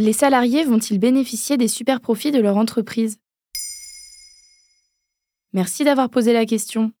Les salariés vont-ils bénéficier des super profits de leur entreprise? Merci d'avoir posé la question.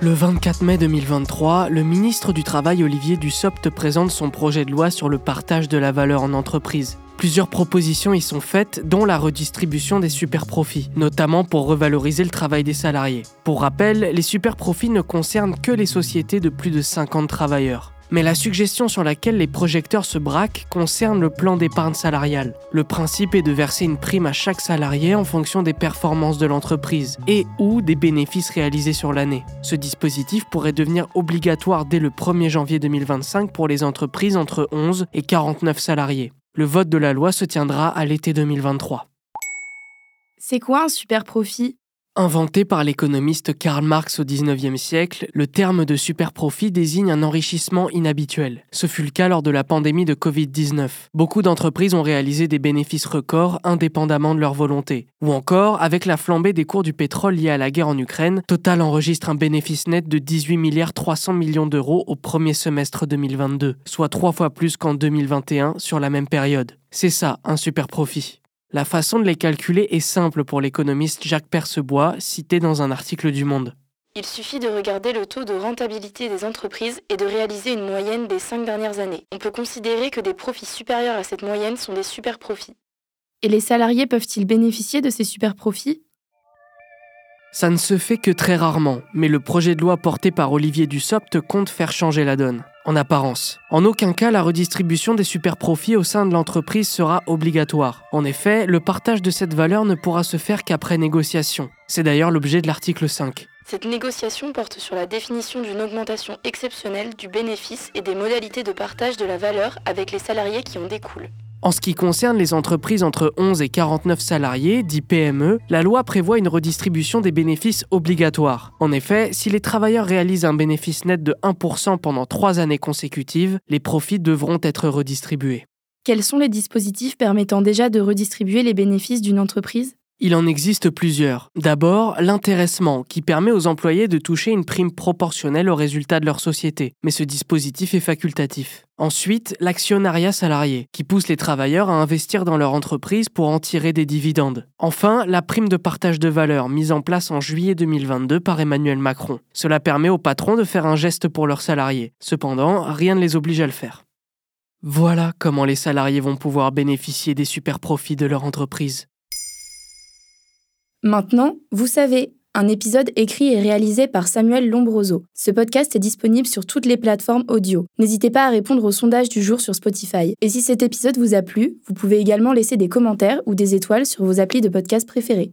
Le 24 mai 2023, le ministre du Travail Olivier Dussopt présente son projet de loi sur le partage de la valeur en entreprise. Plusieurs propositions y sont faites, dont la redistribution des super-profits, notamment pour revaloriser le travail des salariés. Pour rappel, les super-profits ne concernent que les sociétés de plus de 50 travailleurs. Mais la suggestion sur laquelle les projecteurs se braquent concerne le plan d'épargne salariale. Le principe est de verser une prime à chaque salarié en fonction des performances de l'entreprise et ou des bénéfices réalisés sur l'année. Ce dispositif pourrait devenir obligatoire dès le 1er janvier 2025 pour les entreprises entre 11 et 49 salariés. Le vote de la loi se tiendra à l'été 2023. C'est quoi un super profit? Inventé par l'économiste Karl Marx au XIXe siècle, le terme de super profit désigne un enrichissement inhabituel. Ce fut le cas lors de la pandémie de Covid-19. Beaucoup d'entreprises ont réalisé des bénéfices records indépendamment de leur volonté. Ou encore, avec la flambée des cours du pétrole liés à la guerre en Ukraine, Total enregistre un bénéfice net de 18 milliards 300 millions d'euros au premier semestre 2022, soit trois fois plus qu'en 2021 sur la même période. C'est ça, un super profit. La façon de les calculer est simple pour l'économiste Jacques Percebois, cité dans un article du Monde. Il suffit de regarder le taux de rentabilité des entreprises et de réaliser une moyenne des cinq dernières années. On peut considérer que des profits supérieurs à cette moyenne sont des super profits. Et les salariés peuvent-ils bénéficier de ces super profits? Ça ne se fait que très rarement, mais le projet de loi porté par Olivier Dussopt compte faire changer la donne en apparence. En aucun cas, la redistribution des super-profits au sein de l'entreprise sera obligatoire. En effet, le partage de cette valeur ne pourra se faire qu'après négociation. C'est d'ailleurs l'objet de l'article 5. Cette négociation porte sur la définition d'une augmentation exceptionnelle du bénéfice et des modalités de partage de la valeur avec les salariés qui en découlent. En ce qui concerne les entreprises entre 11 et 49 salariés, dit PME, la loi prévoit une redistribution des bénéfices obligatoire. En effet, si les travailleurs réalisent un bénéfice net de 1% pendant 3 années consécutives, les profits devront être redistribués. Quels sont les dispositifs permettant déjà de redistribuer les bénéfices d'une entreprise? Il en existe plusieurs. D'abord, l'intéressement, qui permet aux employés de toucher une prime proportionnelle au résultat de leur société, mais ce dispositif est facultatif. Ensuite, l'actionnariat salarié, qui pousse les travailleurs à investir dans leur entreprise pour en tirer des dividendes. Enfin, la prime de partage de valeur, mise en place en juillet 2022 par Emmanuel Macron. Cela permet aux patrons de faire un geste pour leurs salariés. Cependant, rien ne les oblige à le faire. Voilà comment les salariés vont pouvoir bénéficier des super profits de leur entreprise. Maintenant, vous savez, un épisode écrit et réalisé par Samuel Lombroso. Ce podcast est disponible sur toutes les plateformes audio. N'hésitez pas à répondre au sondage du jour sur Spotify. Et si cet épisode vous a plu, vous pouvez également laisser des commentaires ou des étoiles sur vos applis de podcast préférés.